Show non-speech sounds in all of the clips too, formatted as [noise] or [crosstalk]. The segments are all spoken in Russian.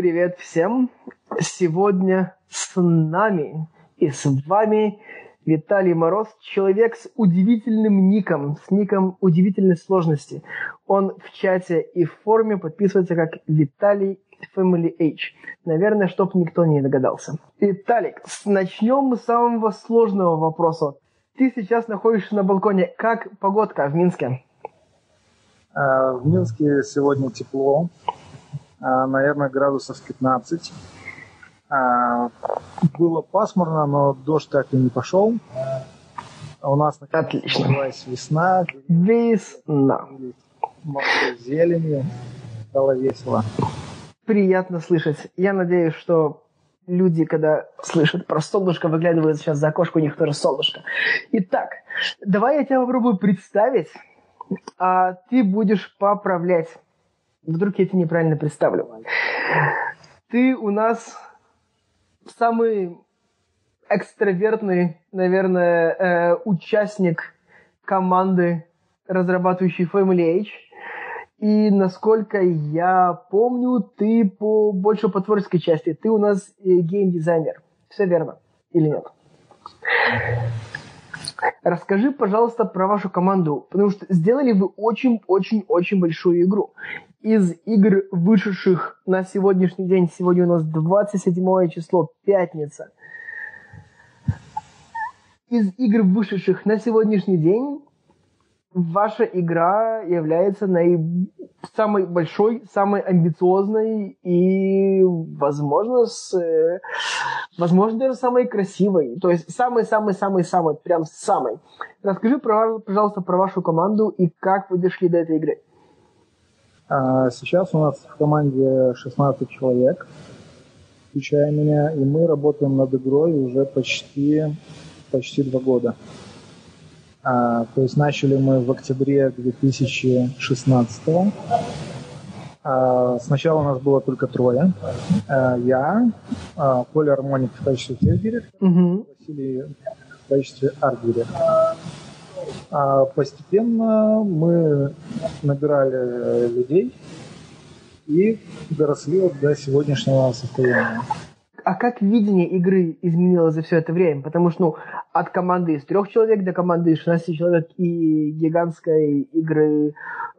Привет всем! Сегодня с нами и с вами Виталий Мороз, человек с удивительным ником, с ником удивительной сложности. Он в чате и в форме подписывается как Виталий Family H. Наверное, чтоб никто не догадался. Виталик, начнем мы с самого сложного вопроса. Ты сейчас находишься на балконе. Как погодка в Минске? А, в Минске сегодня тепло. А, наверное, градусов 15. А, было пасмурно, но дождь так и не пошел. У нас Отлично. началась весна. Весна. Много зелени. Стало весело. Приятно слышать. Я надеюсь, что люди, когда слышат про солнышко, выглядывают сейчас за окошко, у них тоже солнышко. Итак, давай я тебя попробую представить, а ты будешь поправлять. Вдруг я тебя неправильно представлю. Ты у нас самый экстравертный, наверное, э, участник команды, разрабатывающей Family H. И насколько я помню, ты по, больше по творческой части. Ты у нас э, геймдизайнер. Все верно или нет? Расскажи, пожалуйста, про вашу команду, потому что сделали вы очень-очень-очень большую игру. Из игр, вышедших на сегодняшний день, сегодня у нас 27 число, пятница. Из игр, вышедших на сегодняшний день, ваша игра является наиб... самой большой, самой амбициозной и, возможно, с... возможно, даже самой красивой. То есть самой-самой-самой-самой, прям самой. Расскажи, пожалуйста, про вашу команду и как вы дошли до этой игры. А, сейчас у нас в команде 16 человек, включая меня, и мы работаем над игрой уже почти, почти два года. А, то есть начали мы в октябре 2016 а, Сначала у нас было только трое. А, я, а, Коля Армоник в качестве техдиректора, Угу. Василий в качестве арт-директора. А постепенно мы набирали людей и доросли вот до сегодняшнего состояния. А как видение игры изменилось за все это время? Потому что, ну, от команды из трех человек до команды из 16 человек и гигантской игры,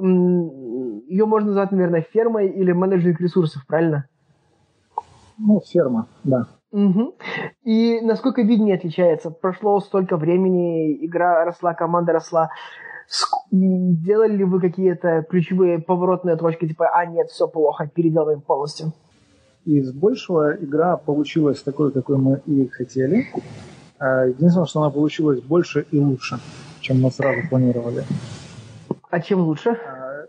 ее можно назвать, наверное, фермой или менеджеринг ресурсов, правильно? Ну, ферма, да. Мгм. И насколько видение отличается? Прошло столько времени, игра росла, команда росла. Делали ли вы какие-то ключевые поворотные точки, типа, а нет, все плохо, переделываем полностью? Из большего игра получилась такой, какой мы и хотели. А Единственное, что она получилась больше и лучше, чем мы сразу планировали. А чем лучше? А,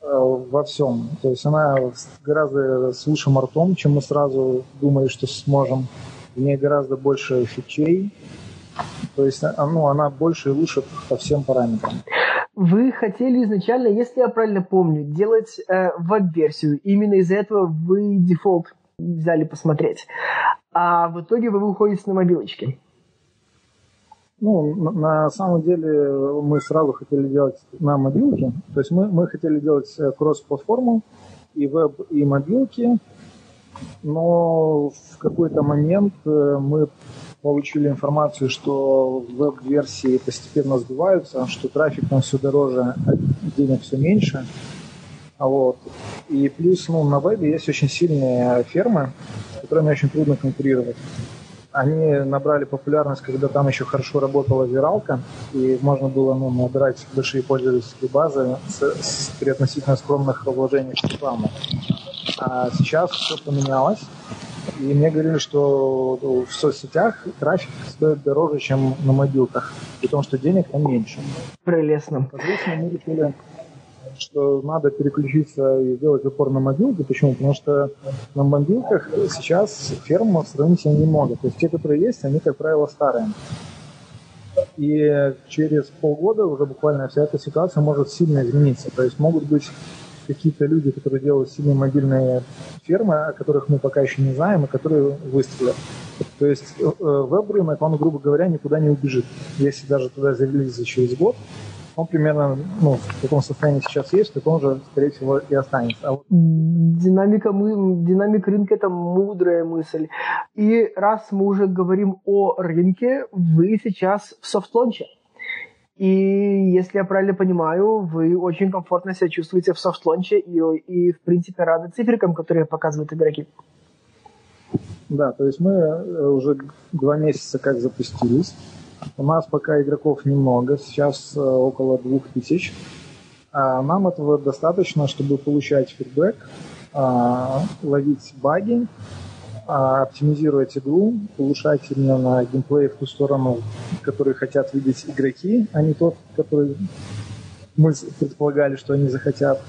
э, Во всем. То есть она гораздо с лучшим артом, чем мы сразу думали, что сможем. В ней гораздо больше фичей. То есть а, ну, она больше и лучше по всем параметрам. Вы хотели изначально, если я правильно помню, делать э, веб-версию. Именно из-за этого вы дефолт взяли посмотреть. А в итоге вы выходите на мобилочки. Ну, на, на самом деле мы сразу хотели делать на мобилке. То есть мы, мы хотели делать э, кросс-платформу и веб, и мобилки. Но в какой-то момент э, мы получили информацию, что веб-версии постепенно сбиваются, что трафик там все дороже, а денег все меньше. А Вот. И плюс ну, на вебе есть очень сильные фермы, с которыми очень трудно конкурировать. Они набрали популярность, когда там еще хорошо работала виралка, и можно было ну, набирать большие пользовательские базы с, с, при относительно скромных вложениях в рекламу. А сейчас все поменялось, и мне говорили, что в соцсетях трафик стоит дороже, чем на мобилках, при том, что денег там меньше. Прелестно. Соответственно, мы решили, что надо переключиться и сделать упор на мобилки. Почему? Потому что на мобилках сейчас ферм сравнительно немного. То есть те, которые есть, они, как правило, старые. И через полгода уже буквально вся эта ситуация может сильно измениться. То есть могут быть какие-то люди, которые делают сильные мобильные фермы, о которых мы пока еще не знаем, и которые выстрелят. То есть э, веб-рынок, он, грубо говоря, никуда не убежит. Если даже туда зарелизиться через год, он примерно ну, в таком состоянии сейчас есть, в таком же, скорее всего, и останется. А вот... Динамика, мы, динамика рынка – это мудрая мысль. И раз мы уже говорим о рынке, вы сейчас в софт-лонче. И если я правильно понимаю, вы очень комфортно себя чувствуете в софт-лонче и, и, в принципе, рады циферкам, которые показывают игроки. Да, то есть мы э, уже два месяца как запустились. У нас пока игроков немного, сейчас э, около двух тысяч. А нам этого достаточно, чтобы получать фидбэк, а, ловить баги, оптимизировать игру, улучшать именно геймплей в ту сторону, которую хотят видеть игроки, а не тот, который мы предполагали, что они захотят.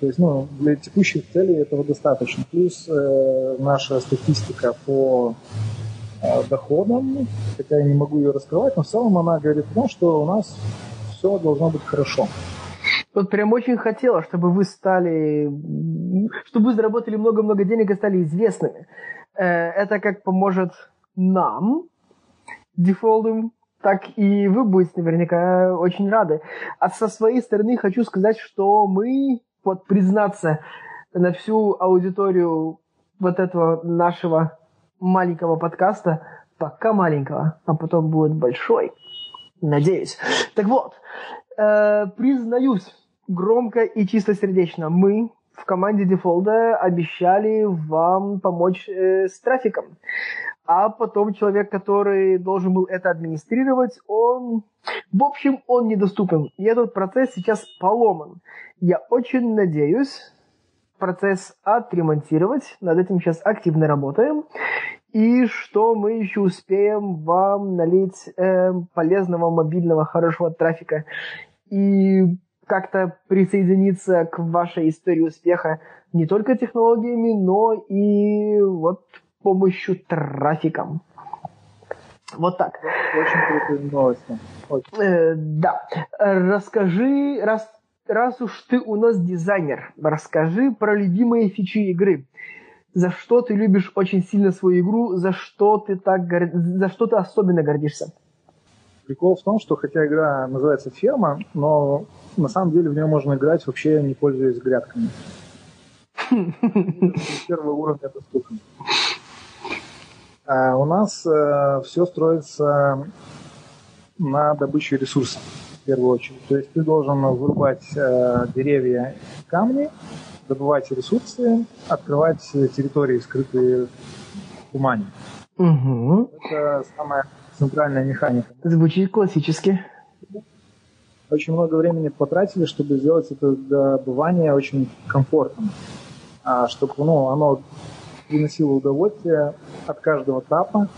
То есть, ну, для текущих целей этого достаточно. Плюс э, наша статистика по э, доходам, хотя я не могу ее раскрывать, но в целом она говорит о том, что у нас все должно быть хорошо. Вот прям очень хотела, чтобы вы стали, чтобы вы заработали много-много денег и стали известными. Э, это как поможет нам, дефолтом, так и вы будете наверняка очень рады. А со своей стороны хочу сказать, что мы вот признаться на всю аудиторию вот этого нашего маленького подкаста, пока маленького, а потом будет большой, надеюсь. Так вот, э, признаюсь громко и чистосердечно, мы в команде дефолда обещали вам помочь э, с трафиком. А потом человек, который должен был это администрировать, он... В общем, он недоступен. И этот процесс сейчас поломан. Я очень надеюсь процесс отремонтировать. Над этим сейчас активно работаем. И что мы еще успеем вам налить э, полезного мобильного хорошего трафика. И как-то присоединиться к вашей истории успеха не только технологиями, но и вот помощью трафиком. Вот так. Очень крутые новости. Очень. Э, да. Расскажи, раз, раз уж ты у нас дизайнер, расскажи про любимые фичи игры. За что ты любишь очень сильно свою игру, за что ты так за что ты особенно гордишься? Прикол в том, что хотя игра называется «Ферма», но на самом деле в нее можно играть вообще не пользуясь грядками. Первый уровень доступен. А у нас э, все строится на добычу ресурсов в первую очередь. То есть ты должен вырубать э, деревья и камни, добывать ресурсы, открывать территории, скрытые в тумане. Угу. Это самая центральная механика. Звучит классически. Очень много времени потратили, чтобы сделать это добывание очень комфортным. А, чтобы ну, оно приносило удовольствие от каждого этапа,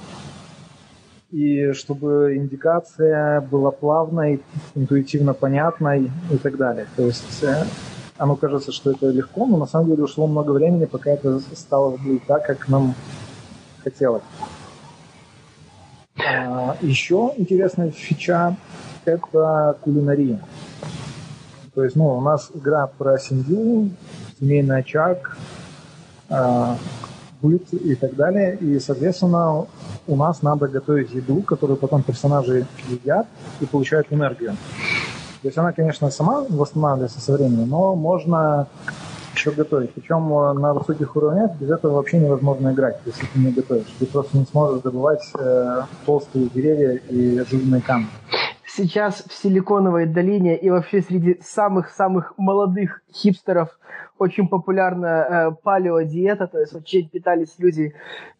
и чтобы индикация была плавной, интуитивно понятной и так далее. То есть э, оно кажется, что это легко, но на самом деле ушло много времени, пока это стало выглядеть так, как нам хотелось. А, еще интересная фича – это кулинария. То есть, ну, у нас игра про семью, семейный очаг, а, быт и так далее. И, соответственно, у нас надо готовить еду, которую потом персонажи едят и получают энергию. То есть она, конечно, сама восстанавливается со временем, но можно еще готовить. Причем э, на высоких уровнях без этого вообще невозможно играть, если ты не готовишь. Ты просто не сможешь добывать э, толстые деревья и жирные камни. Сейчас в Силиконовой долине и вообще среди самых-самых молодых хипстеров очень популярна э, палеодиета, то есть вот чем питались люди,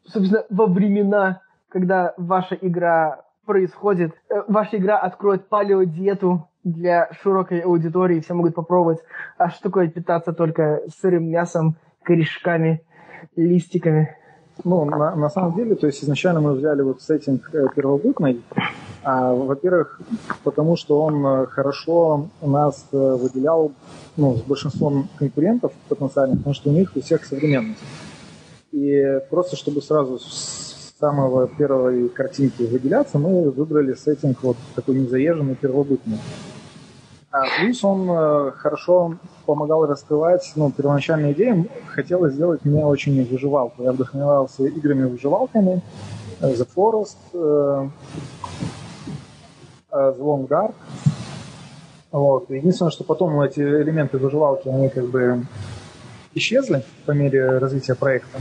собственно, во времена, когда ваша игра происходит. Э, ваша игра откроет палеодиету для широкой аудитории, все могут попробовать, а что такое питаться только сырым мясом, корешками, листиками. Ну, на, на самом деле, то есть изначально мы взяли вот сеттинг э, первобытный, а, во-первых, потому что он э, хорошо нас э, выделял ну, с большинством конкурентов потенциальных, потому что у них у всех современность. И просто чтобы сразу с самого первой картинки выделяться, мы выбрали сеттинг вот такой незаезженный, первобытный. А плюс он э, хорошо помогал раскрывать ну, первоначальные идеи. Хотелось сделать меня очень выживалку. Я вдохновлялся играми-выживалками. Э, The Forest, э, The Long Dark. Вот. Единственное, что потом эти элементы выживалки, они как бы исчезли по мере развития проекта.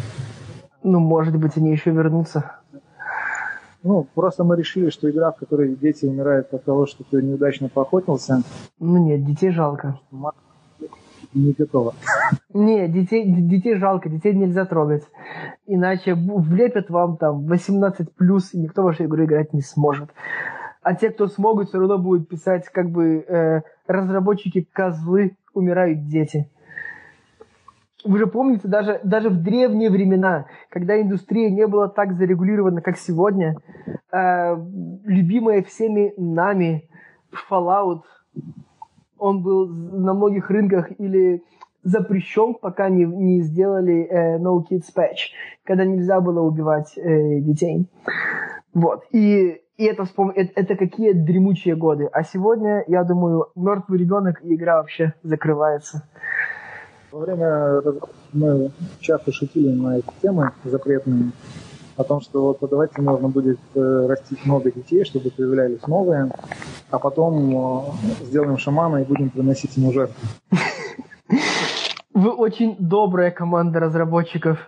Ну, может быть, они еще вернутся. Ну, просто мы решили, что игра, в которой дети умирают от того, что ты неудачно поохотился. Ну нет, детей жалко. Не готова. [laughs] Не, детей, детей жалко, детей нельзя трогать. Иначе влепят вам там 18 плюс, и никто в вашу игру играть не сможет. А те, кто смогут, все равно будут писать, как бы э, разработчики козлы, умирают дети. Вы же помните, даже, даже в древние времена, когда индустрия не была так зарегулирована, как сегодня, э, любимая всеми нами Fallout, он был на многих рынках или запрещен, пока не, не сделали э, No Kids Patch, когда нельзя было убивать э, детей. Вот. И, и это, вспом... это, это какие дремучие годы. А сегодня, я думаю, мертвый ребенок и игра вообще закрывается. Во время мы часто шутили на эти темы запретные, о том, что вот давайте можно будет э, растить много детей, чтобы появлялись новые, а потом э, сделаем шамана и будем приносить ему жертву. Вы очень добрая команда разработчиков.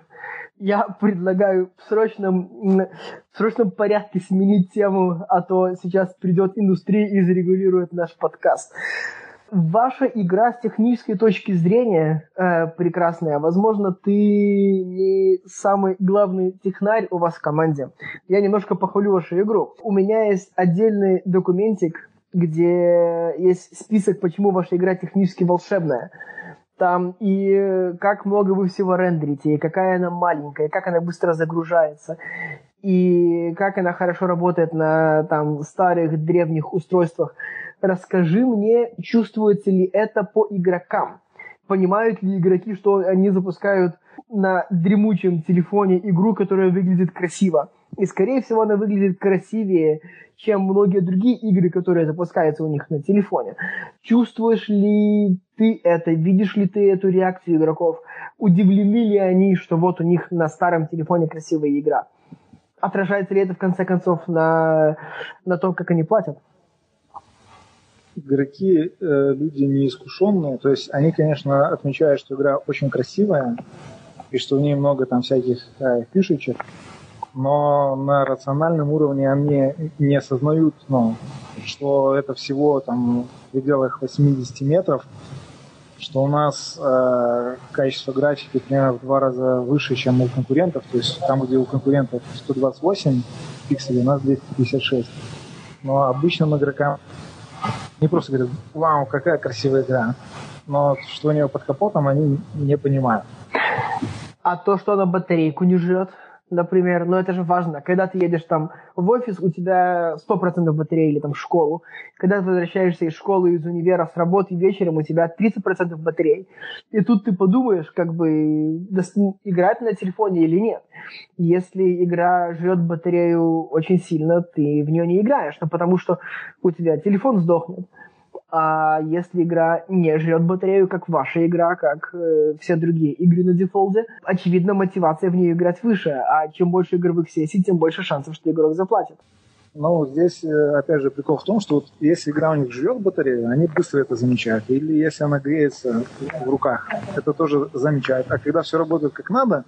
Я предлагаю в срочном, в срочном порядке сменить тему, а то сейчас придет индустрия и зарегулирует наш подкаст. Ваша игра с технической точки зрения э, прекрасная. Возможно, ты не самый главный технарь у вас в команде. Я немножко похвалю вашу игру. У меня есть отдельный документик, где есть список, почему ваша игра технически волшебная. Там и как много вы всего рендерите, и какая она маленькая, и как она быстро загружается, и как она хорошо работает на там старых древних устройствах. Расскажи мне, чувствуется ли это по игрокам? Понимают ли игроки, что они запускают на дремучем телефоне игру, которая выглядит красиво? И, скорее всего, она выглядит красивее, чем многие другие игры, которые запускаются у них на телефоне. Чувствуешь ли ты это? Видишь ли ты эту реакцию игроков? Удивлены ли они, что вот у них на старом телефоне красивая игра? Отражается ли это, в конце концов, на, на том, как они платят? Игроки э, люди неискушенные, то есть они, конечно, отмечают, что игра очень красивая, и что в ней много там всяких э, фишечек, но на рациональном уровне они не осознают, ну, что это всего там в пределах 80 метров, что у нас э, качество графики примерно в два раза выше, чем у конкурентов. То есть там, где у конкурентов 128 пикселей, у нас 256. Но обычным игрокам не просто говорят, вау, какая красивая игра. Но что у нее под капотом, они не понимают. А то, что она батарейку не жрет? Например, но это же важно. Когда ты едешь там в офис, у тебя 100% батареи или там в школу. Когда ты возвращаешься из школы, из универа, с работы вечером, у тебя 30% батарей. И тут ты подумаешь, как бы играть на телефоне или нет. Если игра жрет батарею очень сильно, ты в нее не играешь, но потому что у тебя телефон сдохнет. А если игра не жрет батарею, как ваша игра, как э, все другие игры на дефолте, очевидно, мотивация в нее играть выше. А чем больше игровых сессий, тем больше шансов, что игрок заплатит. Ну, здесь, э, опять же, прикол в том, что вот если игра у них жрет батарею, они быстро это замечают. Или если она греется в руках, это тоже замечают. А когда все работает как надо,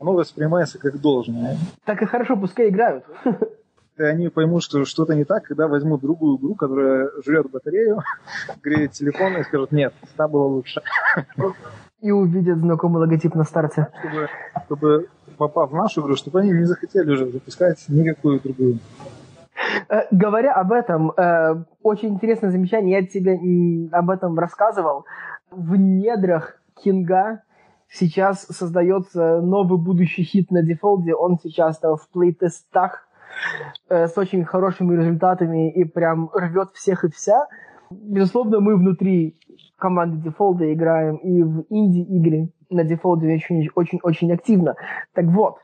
оно воспринимается как должное. Так и хорошо, пускай играют. [laughs] и они поймут, что что-то не так, когда возьмут другую игру, которая жрет батарею, [laughs] греет телефон и скажут, нет, та была лучше. И увидят знакомый логотип на старте. Чтобы, чтобы попав в нашу игру, чтобы они не захотели уже запускать никакую другую. Э, говоря об этом, э, очень интересное замечание, я тебе об этом рассказывал. В недрах Кинга сейчас создается новый будущий хит на дефолте, он сейчас в плейтестах с очень хорошими результатами и прям рвет всех и вся. Безусловно, мы внутри команды дефолда играем и в инди-игры на дефолде очень-очень активно. Так вот,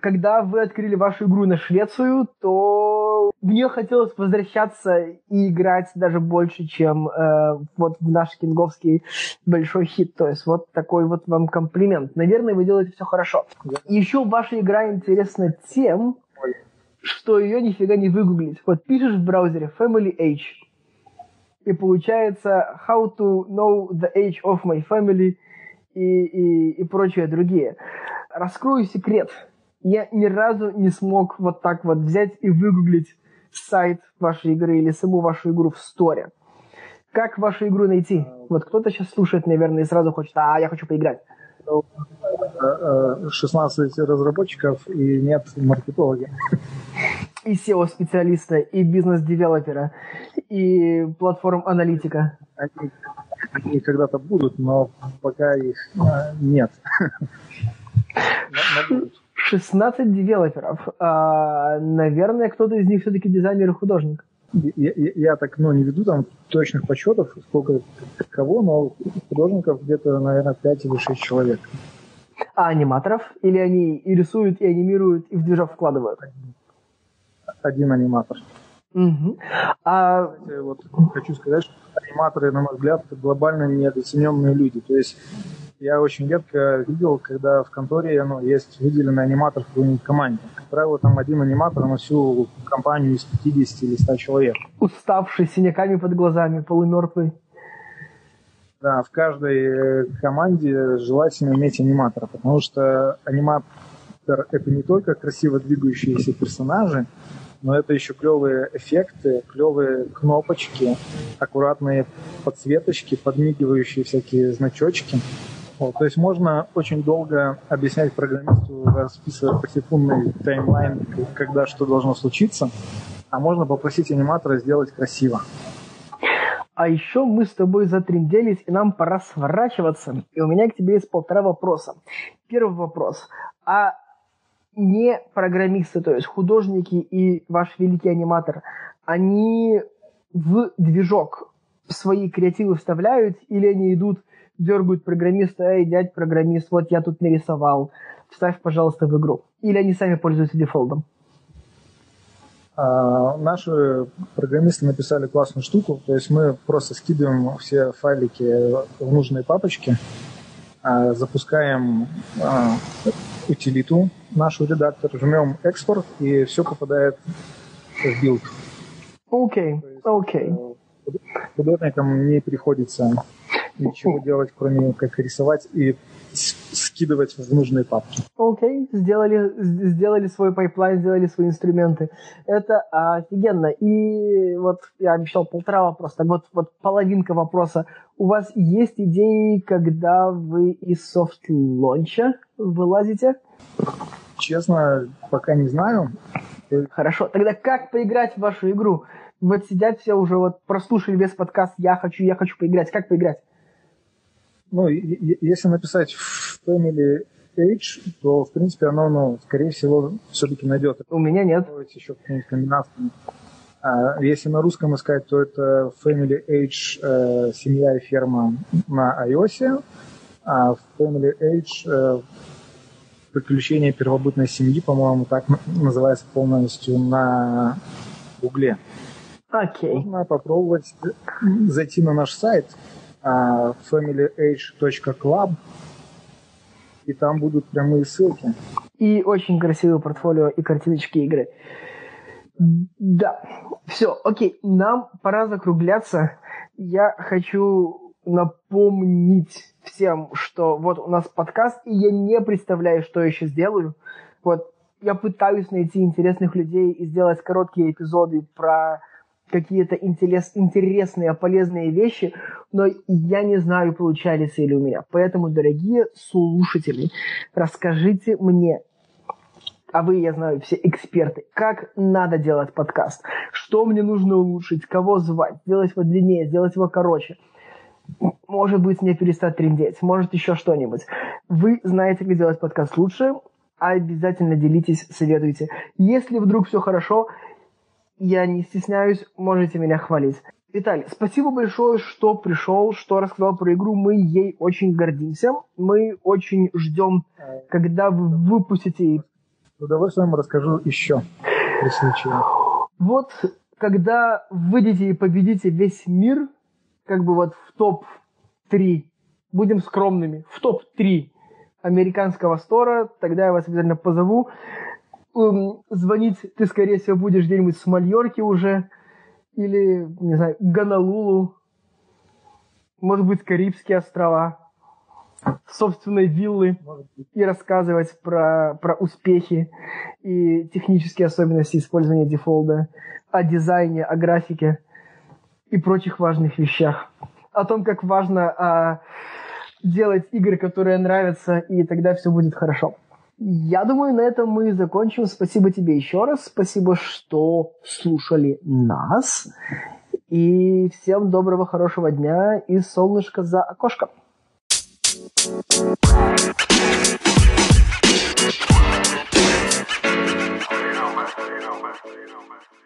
когда вы открыли вашу игру на Швецию, то в нее хотелось возвращаться и играть даже больше, чем э, вот в наш кинговский большой хит. То есть вот такой вот вам комплимент. Наверное, вы делаете все хорошо. Еще ваша игра интересна тем, что ее нифига не выгуглить. Вот пишешь в браузере Family Age, и получается How to know the age of my family и, и, и прочие другие. Раскрою секрет. Я ни разу не смог вот так вот взять и выгуглить сайт вашей игры или саму вашу игру в сторе. Как вашу игру найти? Вот кто-то сейчас слушает, наверное, и сразу хочет, а, я хочу поиграть. 16 разработчиков и нет маркетолога. И SEO-специалиста, и бизнес-девелопера, и платформ-аналитика. Они, они когда-то будут, но пока их а, нет. 16 девелоперов. А, наверное, кто-то из них все-таки дизайнер и художник. Я, я, я так ну, не веду там точных подсчетов, сколько кого, но художников где-то, наверное, 5 или 6 человек. А аниматоров? Или они и рисуют, и анимируют, и в движок вкладывают? Один аниматор. Угу. А... Кстати, вот хочу сказать, что аниматоры, на мой взгляд, глобально недооцененные люди. То есть я очень редко видел, когда в конторе ну, есть выделенный аниматор в какой-нибудь команде. Как правило, там один аниматор на всю компанию из 50 или 100 человек. Уставший, синяками под глазами, полумертвый. Да, в каждой э, команде желательно иметь аниматора, потому что аниматор — это не только красиво двигающиеся персонажи, но это еще клевые эффекты, клевые кнопочки, аккуратные подсветочки, подмигивающие всякие значочки. Вот, то есть можно очень долго объяснять программисту, расписывая посекундный таймлайн, когда что должно случиться, а можно попросить аниматора сделать красиво. А еще мы с тобой затринделись, и нам пора сворачиваться. И у меня к тебе есть полтора вопроса. Первый вопрос. А не программисты, то есть художники и ваш великий аниматор, они в движок свои креативы вставляют, или они идут, дергают программиста, эй, дядь программист, вот я тут нарисовал, вставь, пожалуйста, в игру. Или они сами пользуются дефолтом? А, наши программисты написали классную штуку, то есть мы просто скидываем все файлики в нужные папочки, а, запускаем а, утилиту нашу редактор, жмем экспорт, и все попадает в build. Окей, окей. Э, художникам не приходится ничего [laughs] делать, кроме как рисовать и скидывать в нужные папки. Окей, okay. сделали, сделали свой pipeline, сделали свои инструменты. Это офигенно. И вот я обещал полтора вопроса, так вот, вот половинка вопроса. У вас есть идеи, когда вы из софт-лонча вылазите? Честно, пока не знаю. Хорошо, тогда как поиграть в вашу игру? Вот сидят все уже, вот прослушали весь подкаст «Я хочу, я хочу поиграть». Как поиграть? Ну, если написать Family Age, то, в принципе, оно, ну, скорее всего, все-таки найдет. У меня нет. Еще какую-нибудь комбинацию. А если на русском искать, то это Family Age э, «Семья и ферма» на iOS, а Family Age э, «Приключения первобытной семьи», по-моему, так называется полностью на Гугле. Окей. Okay. Можно попробовать зайти на наш сайт – familyage.club, и там будут прямые ссылки. И очень красивое портфолио и картиночки игры. Да, все, окей, нам пора закругляться. Я хочу напомнить всем, что вот у нас подкаст, и я не представляю, что еще сделаю. Вот я пытаюсь найти интересных людей и сделать короткие эпизоды про какие-то интерес, интересные, полезные вещи, но я не знаю, получается ли у меня. Поэтому, дорогие слушатели, расскажите мне, а вы, я знаю, все эксперты, как надо делать подкаст, что мне нужно улучшить, кого звать, сделать его длиннее, сделать его короче. Может быть, мне перестать трендеть, может еще что-нибудь. Вы знаете, как делать подкаст лучше, обязательно делитесь, советуйте. Если вдруг все хорошо, я не стесняюсь, можете меня хвалить. Виталий, спасибо большое, что пришел, что рассказал про игру. Мы ей очень гордимся. Мы очень ждем, когда вы выпустите... С удовольствием расскажу еще, если чего. Вот, когда выйдете и победите весь мир, как бы вот в топ-3, будем скромными, в топ-3 американского стора, тогда я вас обязательно позову звонить ты, скорее всего, будешь где-нибудь с Мальорки уже, или, не знаю, Гонолулу, может быть, Карибские острова, собственной виллы и рассказывать про, про успехи и технические особенности использования дефолда, о дизайне, о графике и прочих важных вещах. О том, как важно а, делать игры, которые нравятся, и тогда все будет хорошо. Я думаю, на этом мы закончим. Спасибо тебе еще раз. Спасибо, что слушали нас. И всем доброго, хорошего дня и солнышко за man. You know, man. You know, man.